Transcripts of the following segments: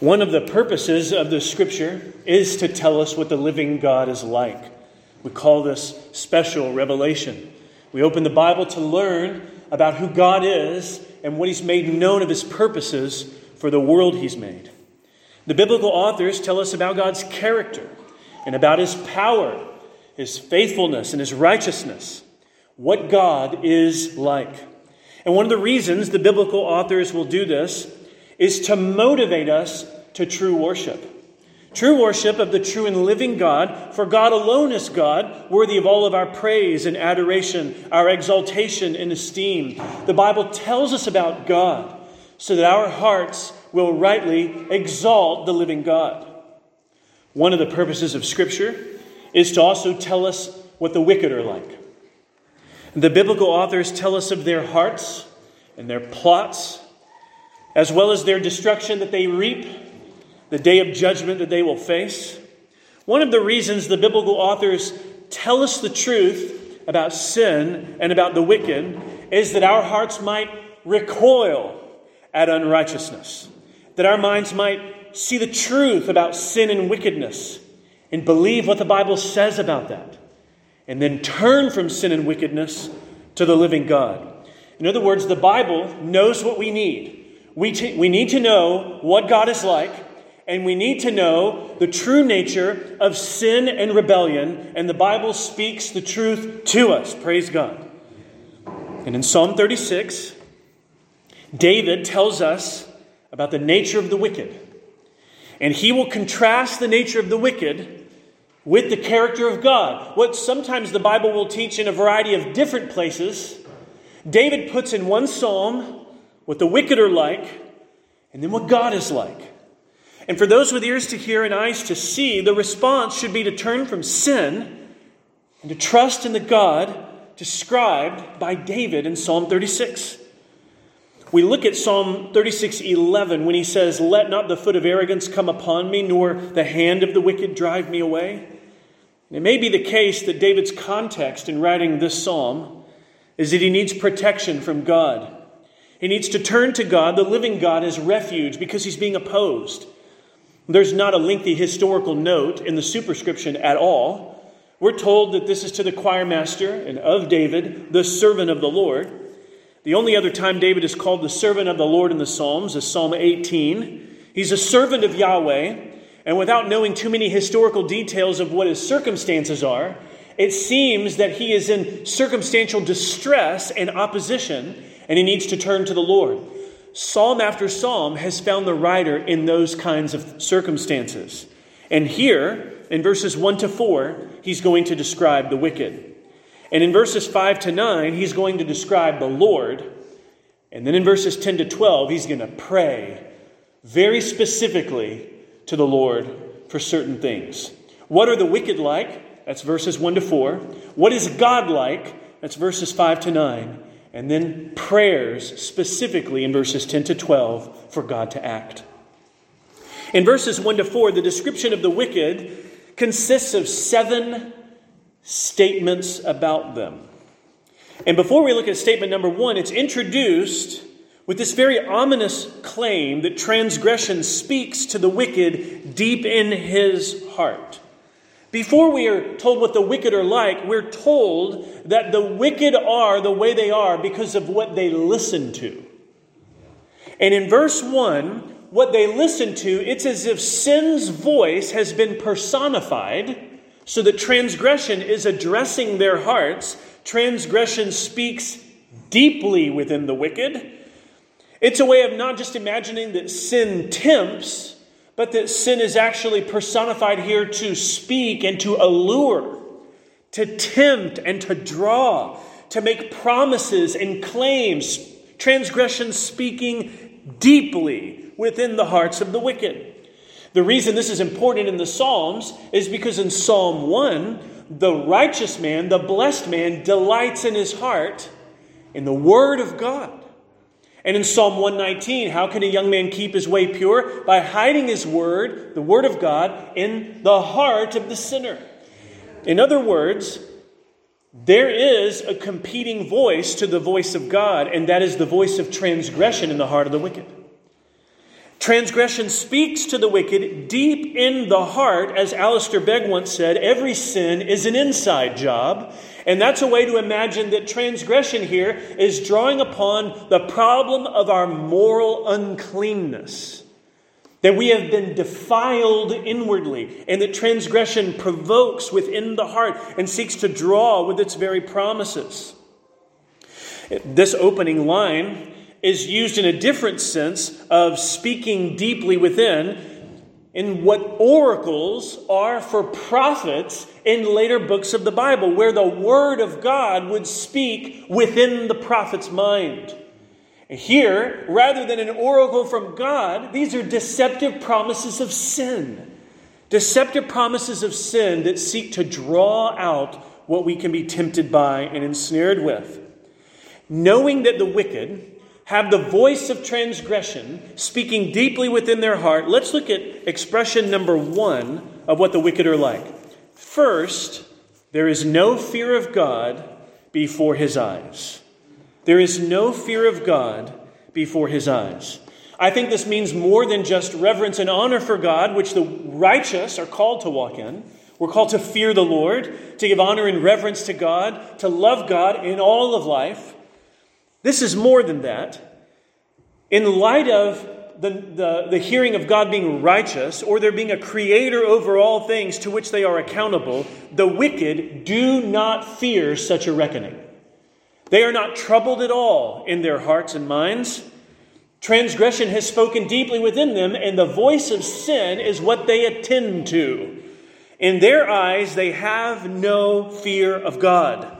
One of the purposes of the scripture is to tell us what the living God is like. We call this special revelation. We open the Bible to learn about who God is and what He's made known of His purposes for the world He's made. The biblical authors tell us about God's character and about His power, His faithfulness, and His righteousness, what God is like. And one of the reasons the biblical authors will do this is to motivate us to true worship. True worship of the true and living God, for God alone is God, worthy of all of our praise and adoration, our exaltation and esteem. The Bible tells us about God so that our hearts will rightly exalt the living God. One of the purposes of Scripture is to also tell us what the wicked are like. The biblical authors tell us of their hearts and their plots as well as their destruction that they reap, the day of judgment that they will face. One of the reasons the biblical authors tell us the truth about sin and about the wicked is that our hearts might recoil at unrighteousness, that our minds might see the truth about sin and wickedness and believe what the Bible says about that, and then turn from sin and wickedness to the living God. In other words, the Bible knows what we need. We, t- we need to know what God is like, and we need to know the true nature of sin and rebellion, and the Bible speaks the truth to us. Praise God. And in Psalm 36, David tells us about the nature of the wicked. And he will contrast the nature of the wicked with the character of God. What sometimes the Bible will teach in a variety of different places, David puts in one psalm what the wicked are like, and then what God is like. And for those with ears to hear and eyes to see, the response should be to turn from sin and to trust in the God described by David in Psalm 36. We look at Psalm 36:11 when he says, "Let not the foot of arrogance come upon me, nor the hand of the wicked drive me away." It may be the case that David's context in writing this psalm is that he needs protection from God. He needs to turn to God, the living God, as refuge because he's being opposed. There's not a lengthy historical note in the superscription at all. We're told that this is to the choir master and of David, the servant of the Lord. The only other time David is called the servant of the Lord in the Psalms is Psalm 18. He's a servant of Yahweh, and without knowing too many historical details of what his circumstances are, it seems that he is in circumstantial distress and opposition and he needs to turn to the Lord. Psalm after psalm has found the writer in those kinds of circumstances. And here, in verses 1 to 4, he's going to describe the wicked. And in verses 5 to 9, he's going to describe the Lord. And then in verses 10 to 12, he's going to pray very specifically to the Lord for certain things. What are the wicked like? That's verses 1 to 4. What is God like? That's verses 5 to 9 and then prayers specifically in verses 10 to 12 for God to act. In verses 1 to 4, the description of the wicked consists of seven statements about them. And before we look at statement number one, it's introduced with this very ominous claim that transgression speaks to the wicked deep in his heart. Before we are told what the wicked are like, we're told that the wicked are the way they are because of what they listen to. And in verse 1, what they listen to, it's as if sin's voice has been personified so that transgression is addressing their hearts. Transgression speaks deeply within the wicked. It's a way of not just imagining that sin tempts, but that sin is actually personified here to speak and to allure, to tempt and to draw, to make promises and claims, transgression speaking deeply within the hearts of the wicked. The reason this is important in the Psalms is because in Psalm 1, the righteous man, the blessed man, delights in his heart in the Word of God. And in Psalm 119, how can a young man keep his way pure? By hiding his word, the word of God, in the heart of the sinner. In other words, there is a competing voice to the voice of God, and that is the voice of transgression in the heart of the wicked. Transgression speaks to the wicked deep in the heart. As Alistair Begg once said, every sin is an inside job. And that's a way to imagine that transgression here is drawing upon the problem of our moral uncleanness. That we have been defiled inwardly, and that transgression provokes within the heart and seeks to draw with its very promises. This opening line is used in a different sense of speaking deeply within in what oracles are for prophets in later books of the Bible, where the Word of God would speak within the prophet's mind. Here, rather than an oracle from God, these are deceptive promises of sin. Deceptive promises of sin that seek to draw out what we can be tempted by and ensnared with. Knowing that the wicked have the voice of transgression speaking deeply within their heart, let's look at expression number one of what the wicked are like. First, there is no fear of God before his eyes. There is no fear of God before his eyes. I think this means more than just reverence and honor for God, which the righteous are called to walk in. We're called to fear the Lord, to give honor and reverence to God, to love God in all of life. This is more than that. In light of the, the, the, hearing of God being righteous, or there being a creator over all things to which they are accountable, the wicked do not fear such a reckoning. They are not troubled at all in their hearts and minds. Transgression has spoken deeply within them, and the voice of sin is what they attend to. In their eyes, they have no fear of God.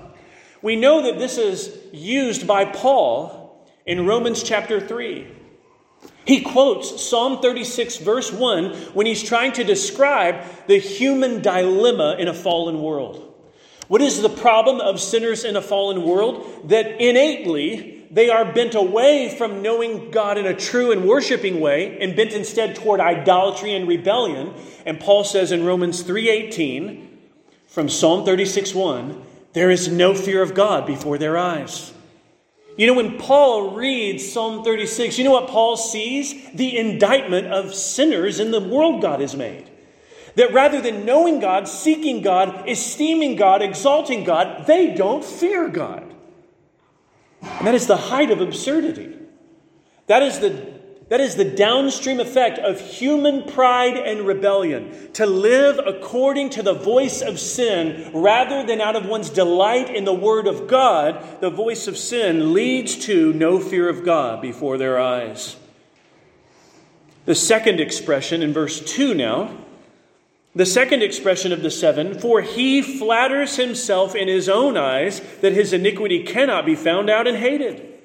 We know that this is used by Paul in Romans chapter 3. He quotes Psalm 36, verse 1, when he's trying to describe the human dilemma in a fallen world. What is the problem of sinners in a fallen world? That innately they are bent away from knowing God in a true and worshiping way and bent instead toward idolatry and rebellion. And Paul says in Romans 3:18 from Psalm 36:1, there is no fear of God before their eyes. You know, when Paul reads Psalm 36, you know what Paul sees? The indictment of sinners in the world God has made. That rather than knowing God, seeking God, esteeming God, exalting God, they don't fear God. And that is the height of absurdity. That is the that is the downstream effect of human pride and rebellion. To live according to the voice of sin rather than out of one's delight in the Word of God, the voice of sin leads to no fear of God before their eyes. The second expression in verse 2 now, the second expression of the seven, for he flatters himself in his own eyes that his iniquity cannot be found out and hated.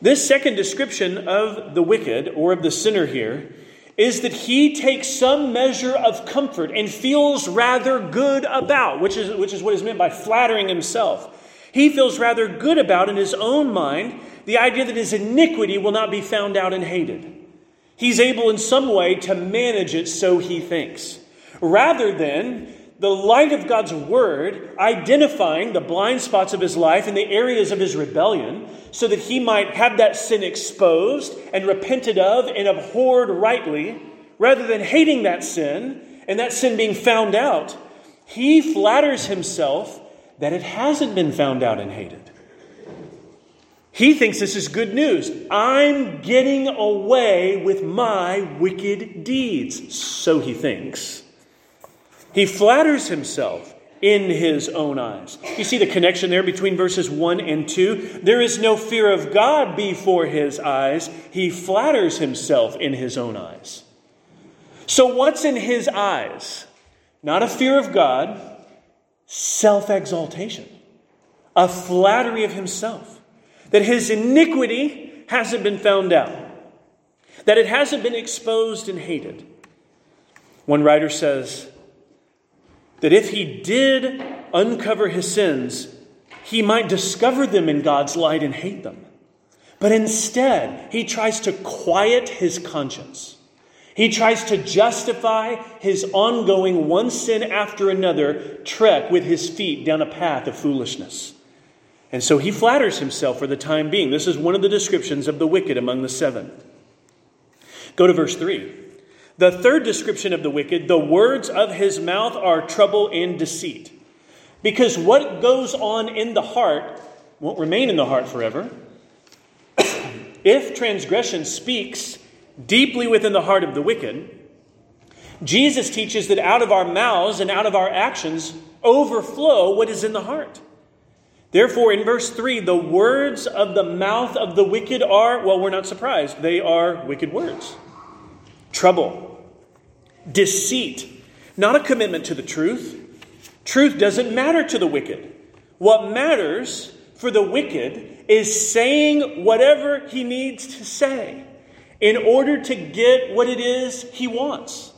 This second description of the wicked or of the sinner here is that he takes some measure of comfort and feels rather good about, which is, which is what is meant by flattering himself. He feels rather good about in his own mind the idea that his iniquity will not be found out and hated. He's able in some way to manage it so he thinks, rather than the light of God's word identifying the blind spots of his life and the areas of his rebellion so that he might have that sin exposed and repented of and abhorred rightly, rather than hating that sin and that sin being found out, he flatters himself that it hasn't been found out and hated. He thinks this is good news. I'm getting away with my wicked deeds. So he thinks. He flatters himself in his own eyes. You see the connection there between verses 1 and 2? There is no fear of God before his eyes. He flatters himself in his own eyes. So, what's in his eyes? Not a fear of God, self exaltation, a flattery of himself. That his iniquity hasn't been found out, that it hasn't been exposed and hated. One writer says, that if he did uncover his sins, he might discover them in God's light and hate them. But instead, he tries to quiet his conscience. He tries to justify his ongoing one sin after another trek with his feet down a path of foolishness. And so he flatters himself for the time being. This is one of the descriptions of the wicked among the seven. Go to verse 3. The third description of the wicked, the words of his mouth are trouble and deceit. Because what goes on in the heart won't remain in the heart forever. if transgression speaks deeply within the heart of the wicked, Jesus teaches that out of our mouths and out of our actions overflow what is in the heart. Therefore, in verse 3, the words of the mouth of the wicked are, well, we're not surprised. They are wicked words trouble, deceit, not a commitment to the truth. Truth doesn't matter to the wicked. What matters for the wicked is saying whatever he needs to say in order to get what it is he wants.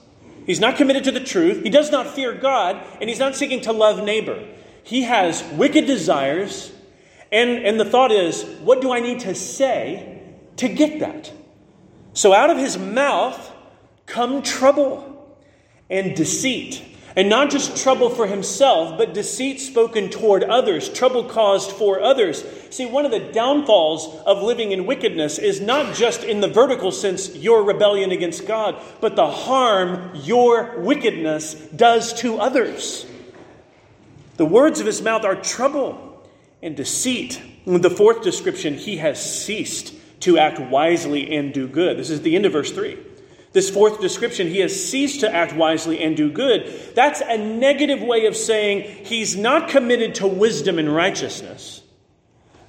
He's not committed to the truth. He does not fear God, and he's not seeking to love neighbor. He has wicked desires, and, and the thought is, what do I need to say to get that? So out of his mouth come trouble and deceit. And not just trouble for himself, but deceit spoken toward others, trouble caused for others. See, one of the downfalls of living in wickedness is not just in the vertical sense, your rebellion against God, but the harm your wickedness does to others. The words of his mouth are trouble and deceit. In the fourth description, he has ceased to act wisely and do good. This is the end of verse 3. This fourth description, he has ceased to act wisely and do good. That's a negative way of saying he's not committed to wisdom and righteousness.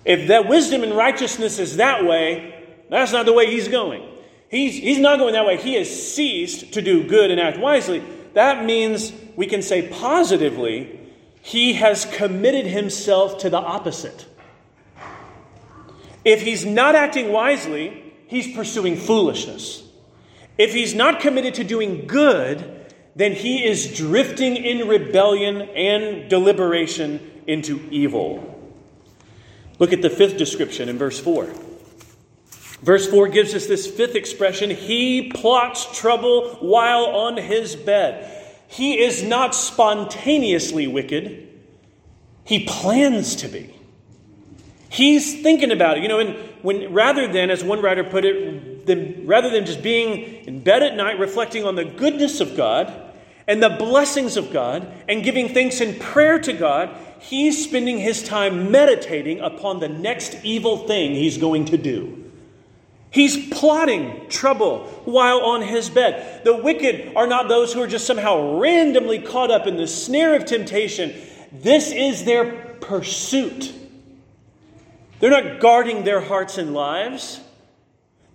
If that wisdom and righteousness is that way, that's not the way he's going. He's, he's not going that way. He has ceased to do good and act wisely. That means we can say positively, he has committed himself to the opposite. If he's not acting wisely, he's pursuing foolishness. If he's not committed to doing good, then he is drifting in rebellion and deliberation into evil. Look at the fifth description in verse 4. Verse 4 gives us this fifth expression He plots trouble while on his bed. He is not spontaneously wicked, he plans to be. He's thinking about it. You know, and when rather than, as one writer put it, than, rather than just being in bed at night reflecting on the goodness of God and the blessings of God and giving thanks in prayer to God, he's spending his time meditating upon the next evil thing he's going to do. He's plotting trouble while on his bed. The wicked are not those who are just somehow randomly caught up in the snare of temptation. This is their pursuit. They're not guarding their hearts and lives.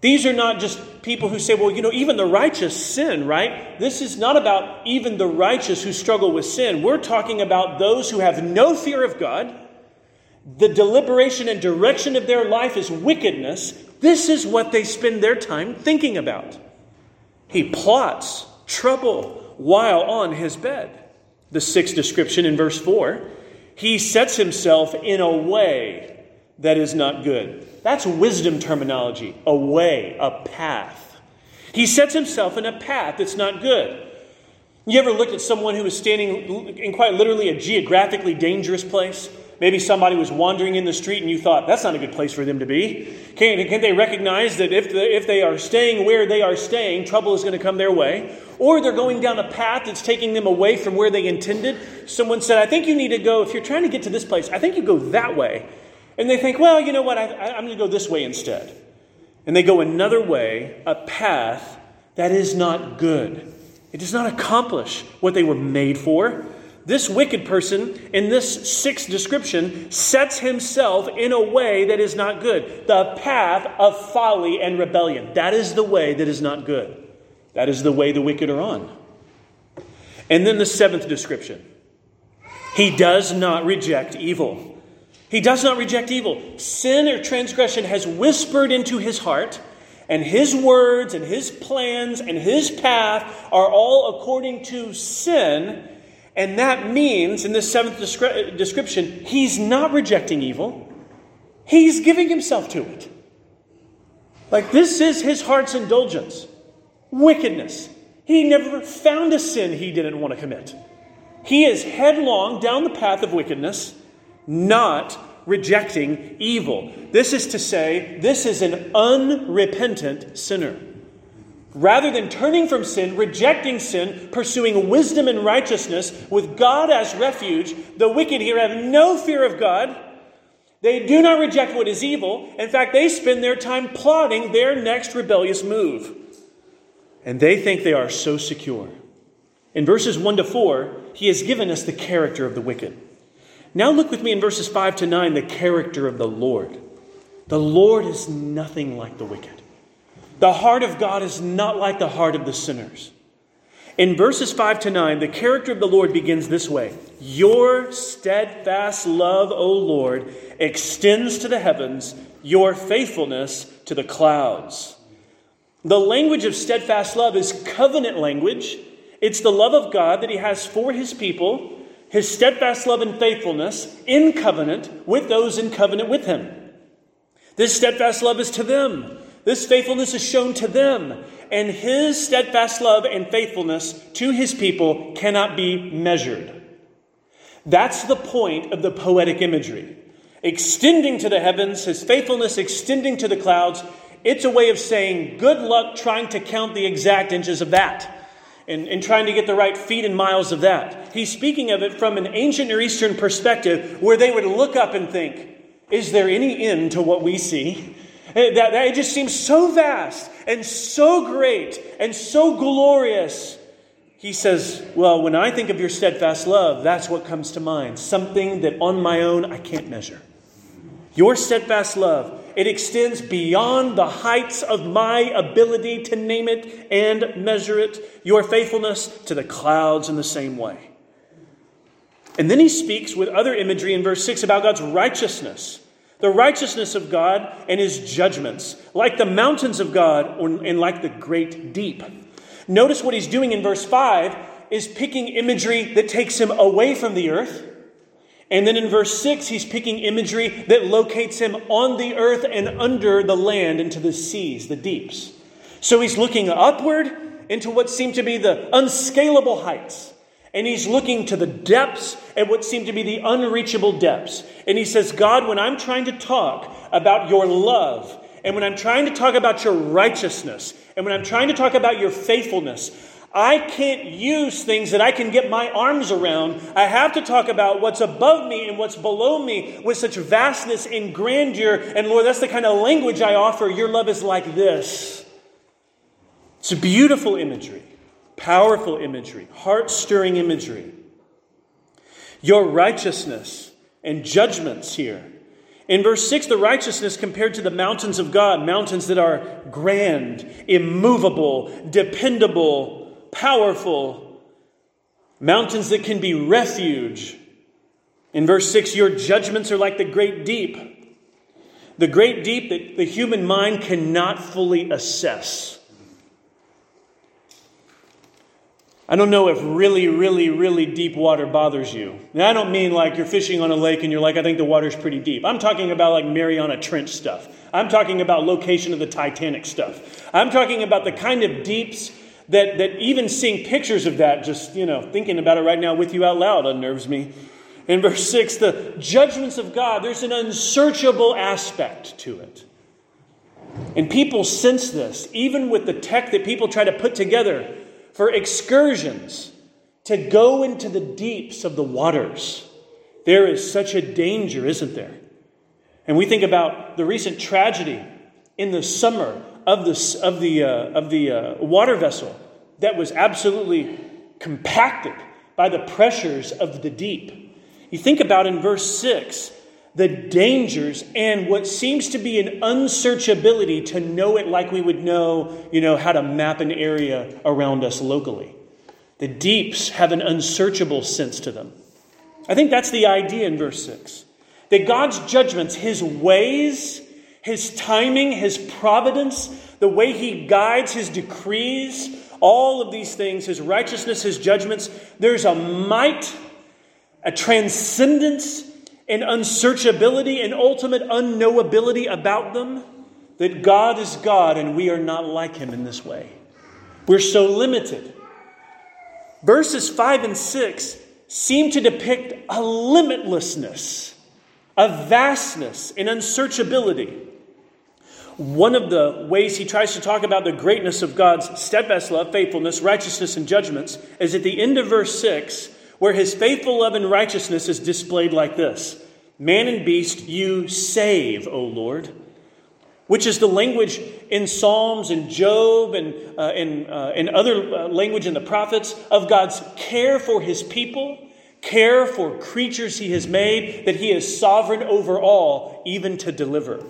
These are not just people who say, well, you know, even the righteous sin, right? This is not about even the righteous who struggle with sin. We're talking about those who have no fear of God. The deliberation and direction of their life is wickedness. This is what they spend their time thinking about. He plots trouble while on his bed. The sixth description in verse 4 he sets himself in a way that is not good. That's wisdom terminology a way, a path. He sets himself in a path that's not good. You ever looked at someone who was standing in quite literally a geographically dangerous place? Maybe somebody was wandering in the street and you thought, that's not a good place for them to be. Can't, can't they recognize that if, the, if they are staying where they are staying, trouble is going to come their way? Or they're going down a path that's taking them away from where they intended. Someone said, I think you need to go, if you're trying to get to this place, I think you go that way. And they think, well, you know what, I, am going to go this way instead. And they go another way, a path that is not good. It does not accomplish what they were made for. This wicked person in this sixth description sets himself in a way that is not good. The path of folly and rebellion. That is the way that is not good. That is the way the wicked are on. And then the seventh description he does not reject evil. He does not reject evil. Sin or transgression has whispered into his heart, and his words and his plans and his path are all according to sin. And that means, in this seventh descri- description, he's not rejecting evil, he's giving himself to it. Like, this is his heart's indulgence wickedness. He never found a sin he didn't want to commit. He is headlong down the path of wickedness not rejecting evil. This is to say, this is an unrepentant sinner. Rather than turning from sin, rejecting sin, pursuing wisdom and righteousness with God as refuge, the wicked here have no fear of God. They do not reject what is evil. In fact, they spend their time plotting their next rebellious move. And they think they are so secure. In verses 1 to 4, he has given us the character of the wicked. Now look with me in verses 5 to 9, the character of the Lord. The Lord is nothing like the wicked. The heart of God is not like the heart of the sinners. In verses 5 to 9, the character of the Lord begins this way Your steadfast love, O Lord, extends to the heavens, your faithfulness to the clouds. The language of steadfast love is covenant language. It's the love of God that He has for His people, His steadfast love and faithfulness in covenant with those in covenant with Him. This steadfast love is to them. This faithfulness is shown to them, and his steadfast love and faithfulness to his people cannot be measured. That's the point of the poetic imagery. Extending to the heavens, his faithfulness extending to the clouds, it's a way of saying, good luck trying to count the exact inches of that and, and trying to get the right feet and miles of that. He's speaking of it from an ancient Near Eastern perspective where they would look up and think, is there any end to what we see? Eh, that, that it just seems so vast and so great and so glorious. He says, Well, when I think of your steadfast love, that's what comes to mind. Something that on my own I can't measure. Your steadfast love, it extends beyond the heights of my ability to name it and measure it. Your faithfulness to the clouds in the same way. And then he speaks with other imagery in verse 6 about God's righteousness the righteousness of God and his judgments, like the mountains of God and like the great deep. Notice what he's doing in verse 5 is picking imagery that takes him away from the earth. And then in verse 6, he's picking imagery that locates him on the earth and under the land into the seas, the deeps. So he's looking upward into what seem to be the unscalable heights and he's looking to the depths and what seem to be the unreachable depths. And he says, God, when I'm trying to talk about your love, and when I'm trying to talk about your righteousness, and when I'm trying to talk about your faithfulness, I can't use things that I can get my arms around. I have to talk about what's above me and what's below me with such vastness and grandeur. And Lord, that's the kind of language I offer. Your love is like this. It's a beautiful imagery. Powerful imagery, heart stirring imagery. Your righteousness and judgments here. In verse 6, the righteousness compared to the mountains of God, mountains that are grand, immovable, dependable, powerful, mountains that can be refuge. In verse 6, your judgments are like the great deep, the great deep that the human mind cannot fully assess. I don't know if really, really, really deep water bothers you. Now, I don't mean like you're fishing on a lake and you're like, I think the water's pretty deep. I'm talking about like Mariana Trench stuff. I'm talking about location of the Titanic stuff. I'm talking about the kind of deeps that, that even seeing pictures of that, just, you know, thinking about it right now with you out loud unnerves me. In verse 6, the judgments of God, there's an unsearchable aspect to it. And people sense this, even with the tech that people try to put together for excursions to go into the deeps of the waters. There is such a danger, isn't there? And we think about the recent tragedy in the summer of the, of the, uh, of the uh, water vessel that was absolutely compacted by the pressures of the deep. You think about in verse 6 the dangers and what seems to be an unsearchability to know it like we would know, you know, how to map an area around us locally. The deeps have an unsearchable sense to them. I think that's the idea in verse 6. That God's judgments, his ways, his timing, his providence, the way he guides his decrees, all of these things, his righteousness, his judgments, there's a might, a transcendence an unsearchability and ultimate unknowability about them that God is God and we are not like him in this way. We're so limited. Verses 5 and 6 seem to depict a limitlessness, a vastness, an unsearchability. One of the ways he tries to talk about the greatness of God's steadfast love, faithfulness, righteousness, and judgments is at the end of verse 6, where his faithful love and righteousness is displayed like this Man and beast, you save, O Lord. Which is the language in Psalms and Job and, uh, and, uh, other uh, language in the prophets of God's care for his people, care for creatures he has made, that he is sovereign over all, even to deliver.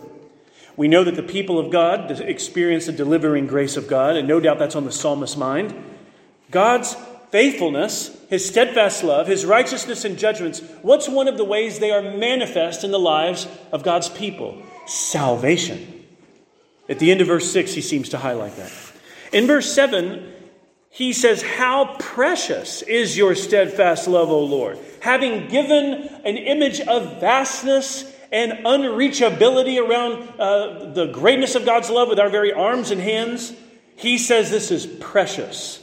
We know that the people of God experience the delivering grace of God, and no doubt that's on the psalmist's mind. God's faithfulness, his steadfast love, his righteousness and judgments, what's one of the ways they are manifest in the lives of God's people? Salvation. At the end of verse 6, he seems to highlight that. In verse 7, he says, How precious is your steadfast love, O Lord, having given an image of vastness and unreachability around uh, the greatness of God's love with our very arms and hands. He says this is precious.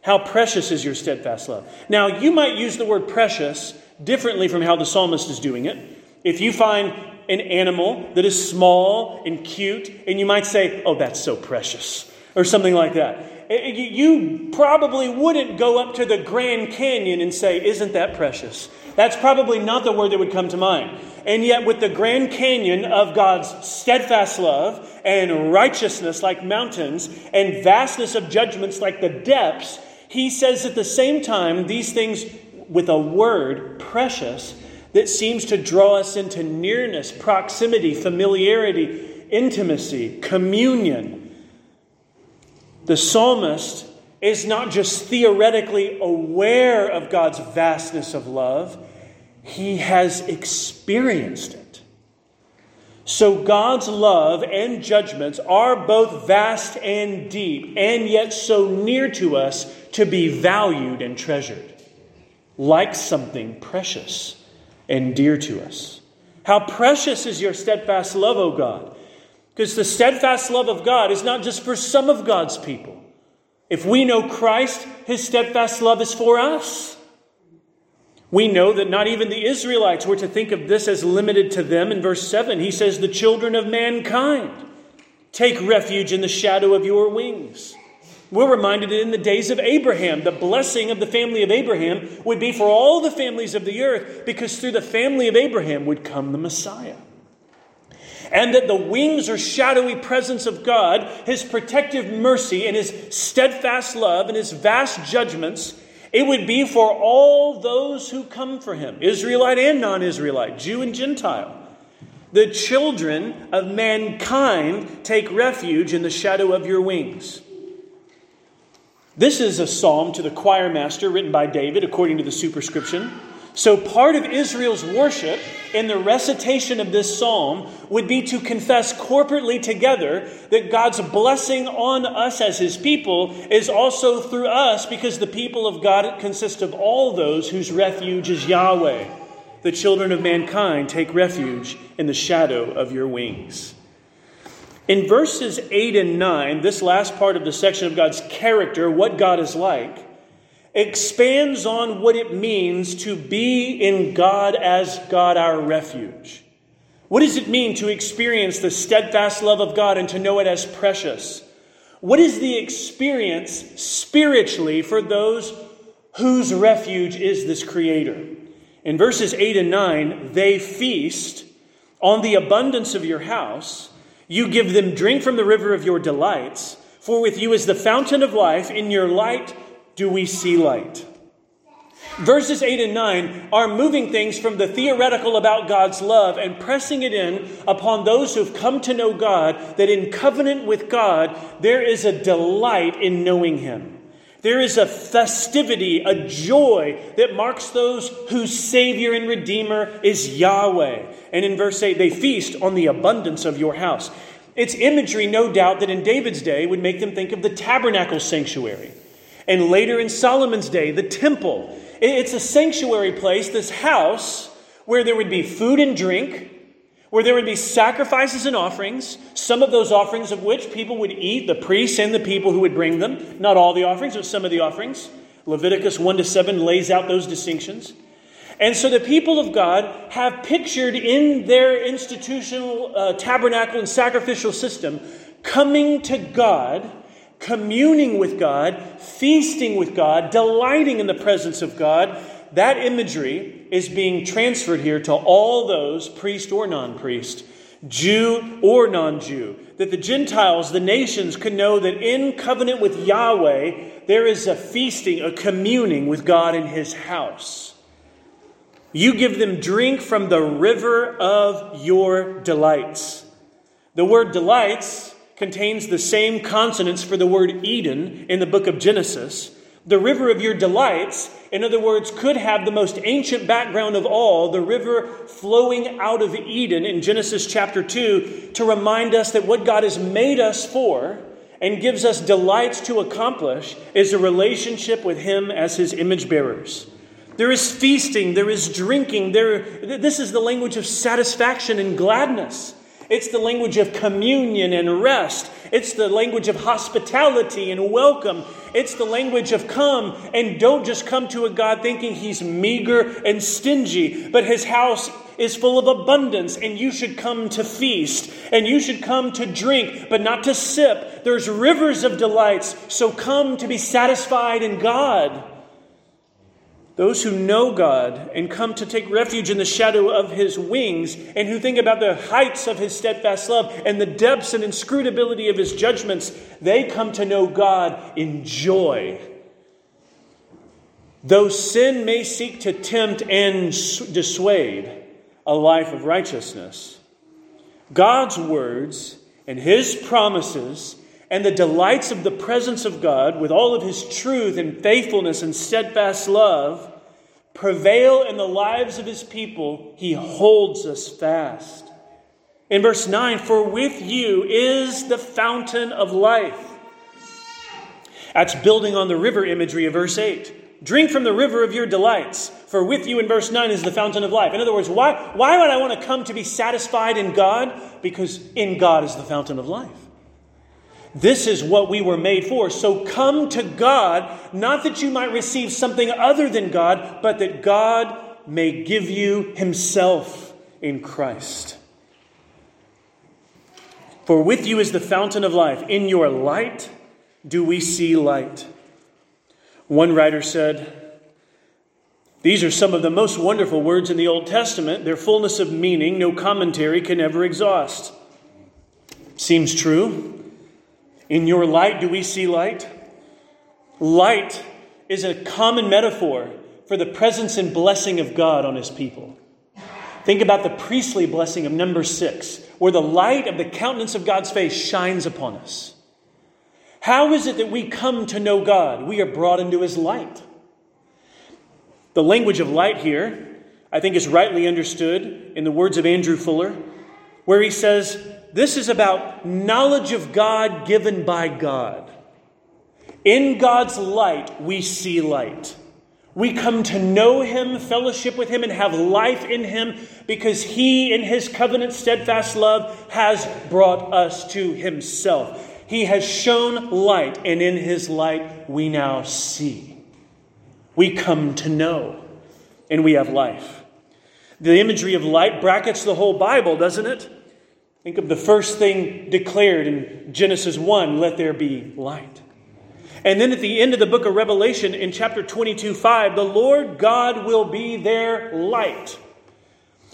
How precious is your steadfast love? Now, you might use the word precious differently from how the psalmist is doing it. If you find an animal that is small and cute, and you might say, Oh, that's so precious, or something like that. You probably wouldn't go up to the Grand Canyon and say, Isn't that precious? That's probably not the word that would come to mind. And yet, with the Grand Canyon of God's steadfast love and righteousness like mountains and vastness of judgments like the depths, he says at the same time these things with a word, precious, that seems to draw us into nearness, proximity, familiarity, intimacy, communion. The psalmist is not just theoretically aware of God's vastness of love, he has experienced it. So God's love and judgments are both vast and deep, and yet so near to us to be valued and treasured, like something precious and dear to us. How precious is your steadfast love, O God! Because the steadfast love of God is not just for some of God's people. If we know Christ, his steadfast love is for us. We know that not even the Israelites were to think of this as limited to them. In verse 7, he says, The children of mankind take refuge in the shadow of your wings. We're reminded that in the days of Abraham, the blessing of the family of Abraham would be for all the families of the earth, because through the family of Abraham would come the Messiah. And that the wings or shadowy presence of God, his protective mercy and his steadfast love and his vast judgments, it would be for all those who come for him, Israelite and non Israelite, Jew and Gentile. The children of mankind take refuge in the shadow of your wings. This is a psalm to the choir master written by David according to the superscription. So, part of Israel's worship in the recitation of this psalm would be to confess corporately together that God's blessing on us as his people is also through us because the people of God consist of all those whose refuge is Yahweh. The children of mankind take refuge in the shadow of your wings. In verses 8 and 9, this last part of the section of God's character, what God is like, expands on what it means to be in God as God our refuge. What does it mean to experience the steadfast love of God and to know it as precious? What is the experience spiritually for those whose refuge is this Creator? In verses 8 and 9, they feast on the abundance of your house. You give them drink from the river of your delights. For with you is the fountain of life. In your light do we see light? Verses 8 and 9 are moving things from the theoretical about God's love and pressing it in upon those who've come to know God that in covenant with God, there is a delight in knowing Him. There is a festivity, a joy that marks those whose Savior and Redeemer is Yahweh. And in verse 8, they feast on the abundance of your house. It's imagery, no doubt, that in David's day would make them think of the tabernacle sanctuary. And later in Solomon's day, the temple. It's a sanctuary place, this house, where there would be food and drink, where there would be sacrifices and offerings, some of those offerings of which people would eat, the priests and the people who would bring them. Not all the offerings, but some of the offerings. Leviticus 1 to 7 lays out those distinctions. And so the people of God have pictured in their institutional uh, tabernacle and sacrificial system coming to God, communing with God, feasting with God, delighting in the presence of God. That imagery is being transferred here to all those, priest or non priest, Jew or non Jew, that the Gentiles, the nations, could know that in covenant with Yahweh, there is a feasting, a communing with God in his house. You give them drink from the river of your delights. The word delights contains the same consonants for the word Eden in the book of Genesis. The river of your delights, in other words, could have the most ancient background of all, the river flowing out of Eden in Genesis chapter 2, to remind us that what God has made us for and gives us delights to accomplish is a relationship with Him as His image bearers. There is feasting, there is drinking. There, this is the language of satisfaction and gladness. It's the language of communion and rest. It's the language of hospitality and welcome. It's the language of come and don't just come to a God thinking he's meager and stingy, but his house is full of abundance and you should come to feast and you should come to drink, but not to sip. There's rivers of delights, so come to be satisfied in God. Those who know God and come to take refuge in the shadow of his wings, and who think about the heights of his steadfast love and the depths and inscrutability of his judgments, they come to know God in joy. Though sin may seek to tempt and dissuade a life of righteousness, God's words and his promises and the delights of the presence of God with all of his truth and faithfulness and steadfast love prevail in the lives of his people, he holds us fast. In verse 9, for with you is the fountain of life. That's building on the river imagery of verse 8. Drink from the river of your delights, for with you in verse 9 is the fountain of life. In other words, why, why would I want to come to be satisfied in God? Because in God is the fountain of life. This is what we were made for. So come to God, not that you might receive something other than God, but that God may give you Himself in Christ. For with you is the fountain of life. In your light do we see light. One writer said, These are some of the most wonderful words in the Old Testament. Their fullness of meaning, no commentary can ever exhaust. Seems true. In your light, do we see light? Light is a common metaphor for the presence and blessing of God on his people. Think about the priestly blessing of Numbers six, where the light of the countenance of God's face shines upon us. How is it that we come to know God? We are brought into his light. The language of light here, I think, is rightly understood in the words of Andrew Fuller, where he says, this is about knowledge of God given by God. In God's light, we see light. We come to know Him, fellowship with Him, and have life in Him because He, in His covenant steadfast love, has brought us to Himself. He has shown light, and in His light we now see. We come to know, and we have life. The imagery of light brackets the whole Bible, doesn't it? Think of the first thing declared in Genesis 1 let there be light. And then at the end of the book of Revelation, in chapter 22 5, the Lord God will be their light.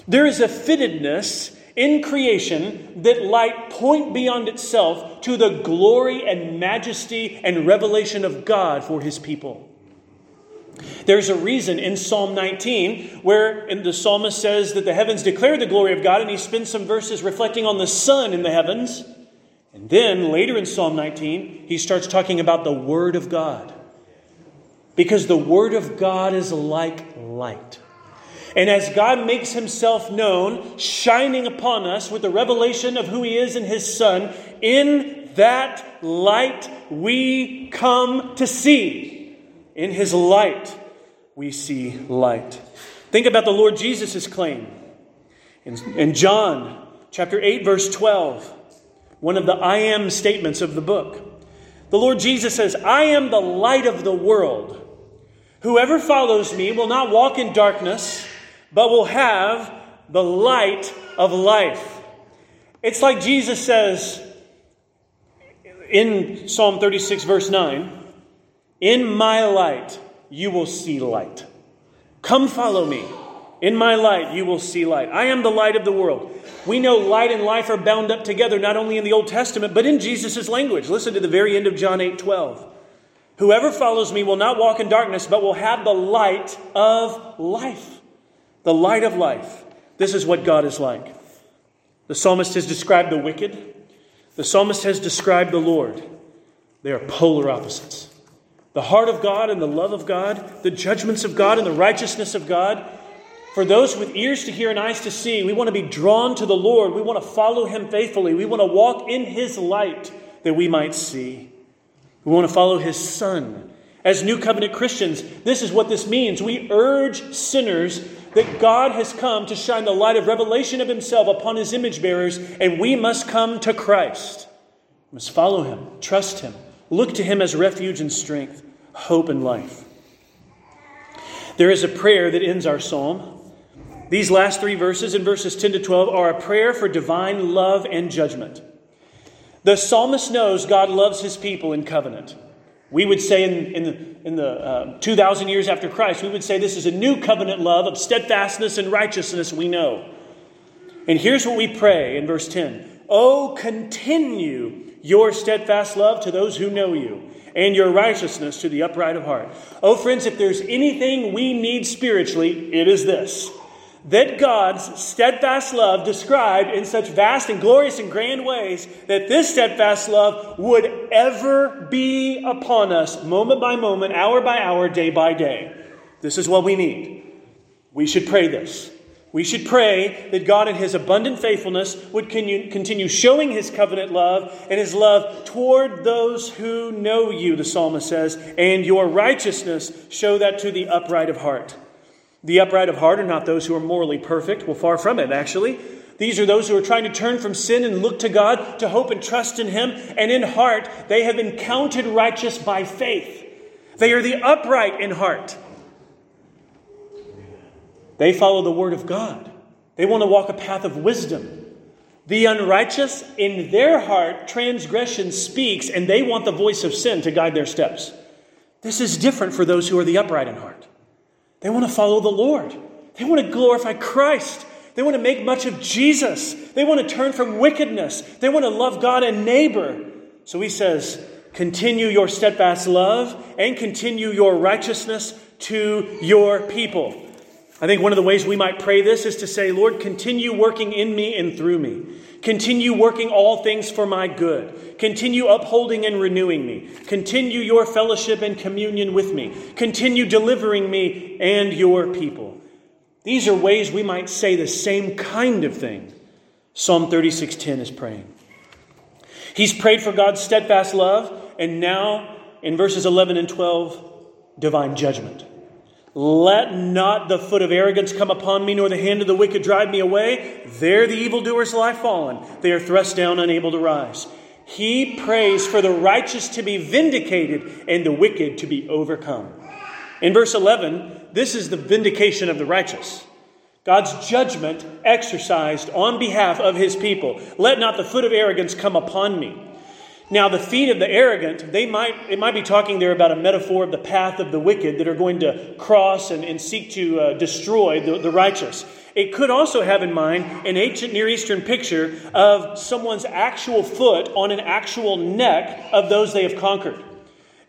There is a fittedness in creation that light point beyond itself to the glory and majesty and revelation of God for his people. There's a reason in Psalm 19 where the psalmist says that the heavens declare the glory of God, and he spends some verses reflecting on the sun in the heavens. And then later in Psalm 19, he starts talking about the Word of God. Because the Word of God is like light. And as God makes himself known, shining upon us with the revelation of who he is in his Son, in that light we come to see. In his light, we see light. Think about the Lord Jesus' claim. In, in John chapter 8, verse 12, one of the I am statements of the book. The Lord Jesus says, I am the light of the world. Whoever follows me will not walk in darkness, but will have the light of life. It's like Jesus says in Psalm 36, verse 9 In my light you will see light. Come follow me. In my light, you will see light. I am the light of the world. We know light and life are bound up together, not only in the Old Testament, but in Jesus' language. Listen to the very end of John 8 12. Whoever follows me will not walk in darkness, but will have the light of life. The light of life. This is what God is like. The psalmist has described the wicked, the psalmist has described the Lord. They are polar opposites. The heart of God and the love of God, the judgments of God and the righteousness of God for those with ears to hear and eyes to see, we want to be drawn to the Lord. We want to follow Him faithfully. We want to walk in His light that we might see. We want to follow His Son. As New Covenant Christians, this is what this means. We urge sinners that God has come to shine the light of revelation of Himself upon His image bearers, and we must come to Christ. We must follow Him, trust Him, look to Him as refuge and strength, hope and life. There is a prayer that ends our psalm. These last three verses, in verses 10 to 12, are a prayer for divine love and judgment. The psalmist knows God loves his people in covenant. We would say in, in the, in the uh, 2,000 years after Christ, we would say this is a new covenant love of steadfastness and righteousness we know. And here's what we pray in verse 10 Oh, continue your steadfast love to those who know you, and your righteousness to the upright of heart. Oh, friends, if there's anything we need spiritually, it is this that God's steadfast love described in such vast and glorious and grand ways that this steadfast love would ever be upon us moment by moment, hour by hour, day by day. This is what we need. We should pray this. We should pray that God, in His abundant faithfulness, would continue showing His covenant love and His love toward those who know you, the psalmist says, and your righteousness show that to the upright of heart. The upright of heart are not those who are morally perfect. Well, far from it, actually. These are those who are trying to turn from sin and look to God, to hope and trust in Him. And in heart, they have been counted righteous by faith. They are the upright in heart. They follow the Word of God. They want to walk a path of wisdom. The unrighteous, in their heart, transgression speaks, and they want the voice of sin to guide their steps. This is different for those who are the upright in heart. They want to follow the Lord. They want to glorify Christ. They want to make much of Jesus. They want to turn from wickedness. They want to love God and neighbor. So he says, Continue your steadfast love and continue your righteousness to your people. I think one of the ways we might pray this is to say, Lord, continue working in me and through me. Continue working all things for my good. Continue upholding and renewing me. Continue your fellowship and communion with me. Continue delivering me and your people. These are ways we might say the same kind of thing. Psalm 36:10 is praying. He's prayed for God's steadfast love, and now in verses 11 and 12, divine judgment. Let not the foot of arrogance come upon me, nor the hand of the wicked drive me away. There the evildoers lie fallen. They are thrust down, unable to rise. He prays for the righteous to be vindicated and the wicked to be overcome. In verse 11, this is the vindication of the righteous. God's judgment exercised on behalf of his people. Let not the foot of arrogance come upon me. Now, the feet of the arrogant, they might, it might be talking there about a metaphor of the path of the wicked that are going to cross and, and seek to uh, destroy the, the righteous. It could also have in mind an ancient Near Eastern picture of someone's actual foot on an actual neck of those they have conquered.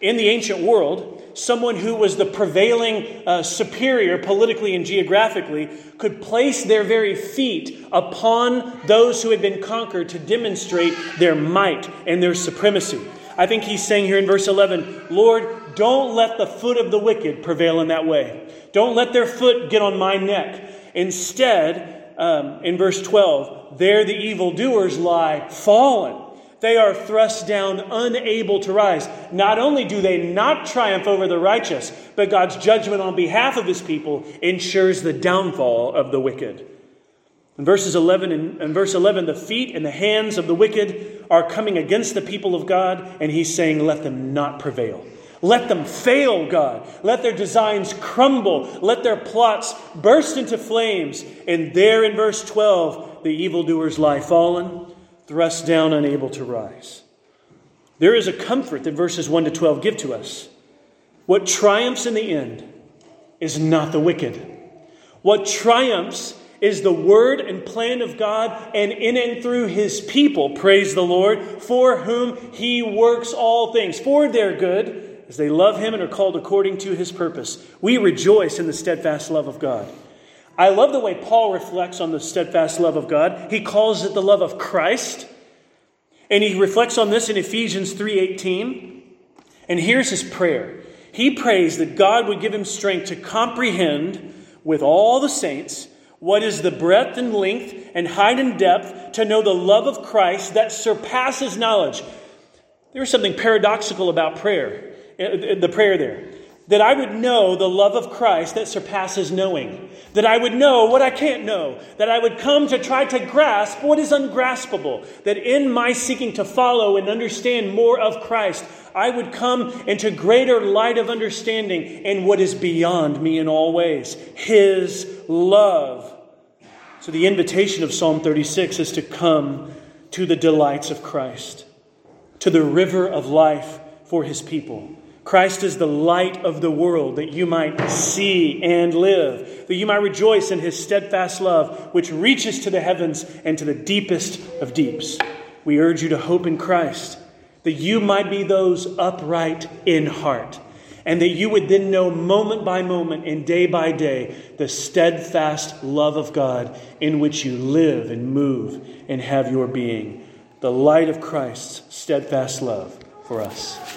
In the ancient world, someone who was the prevailing uh, superior politically and geographically could place their very feet upon those who had been conquered to demonstrate their might and their supremacy. I think he's saying here in verse 11, Lord, don't let the foot of the wicked prevail in that way. Don't let their foot get on my neck. Instead, um, in verse 12, there the evildoers lie fallen they are thrust down, unable to rise. Not only do they not triumph over the righteous, but God's judgment on behalf of his people ensures the downfall of the wicked. In verses 11 and, in verse 11, the feet and the hands of the wicked are coming against the people of God, and he's saying, Let them not prevail. Let them fail, God. Let their designs crumble. Let their plots burst into flames. And there in verse 12, the evildoers lie fallen, thrust down, unable to rise. There is a comfort that verses 1 to 12 give to us. What triumphs in the end is not the wicked. What triumphs is the word and plan of God, and in and through his people, praise the Lord, for whom he works all things for their good as they love him and are called according to his purpose. We rejoice in the steadfast love of God. I love the way Paul reflects on the steadfast love of God. He calls it the love of Christ. And he reflects on this in Ephesians 3:18. And here's his prayer. He prays that God would give him strength to comprehend with all the saints what is the breadth and length and height and depth to know the love of Christ that surpasses knowledge. There's something paradoxical about prayer. Uh, the prayer there. That I would know the love of Christ that surpasses knowing. That I would know what I can't know. That I would come to try to grasp what is ungraspable. That in my seeking to follow and understand more of Christ, I would come into greater light of understanding in what is beyond me in all ways His love. So the invitation of Psalm 36 is to come to the delights of Christ, to the river of life for His people. Christ is the light of the world that you might see and live, that you might rejoice in his steadfast love, which reaches to the heavens and to the deepest of deeps. We urge you to hope in Christ, that you might be those upright in heart, and that you would then know moment by moment and day by day the steadfast love of God in which you live and move and have your being. The light of Christ's steadfast love for us.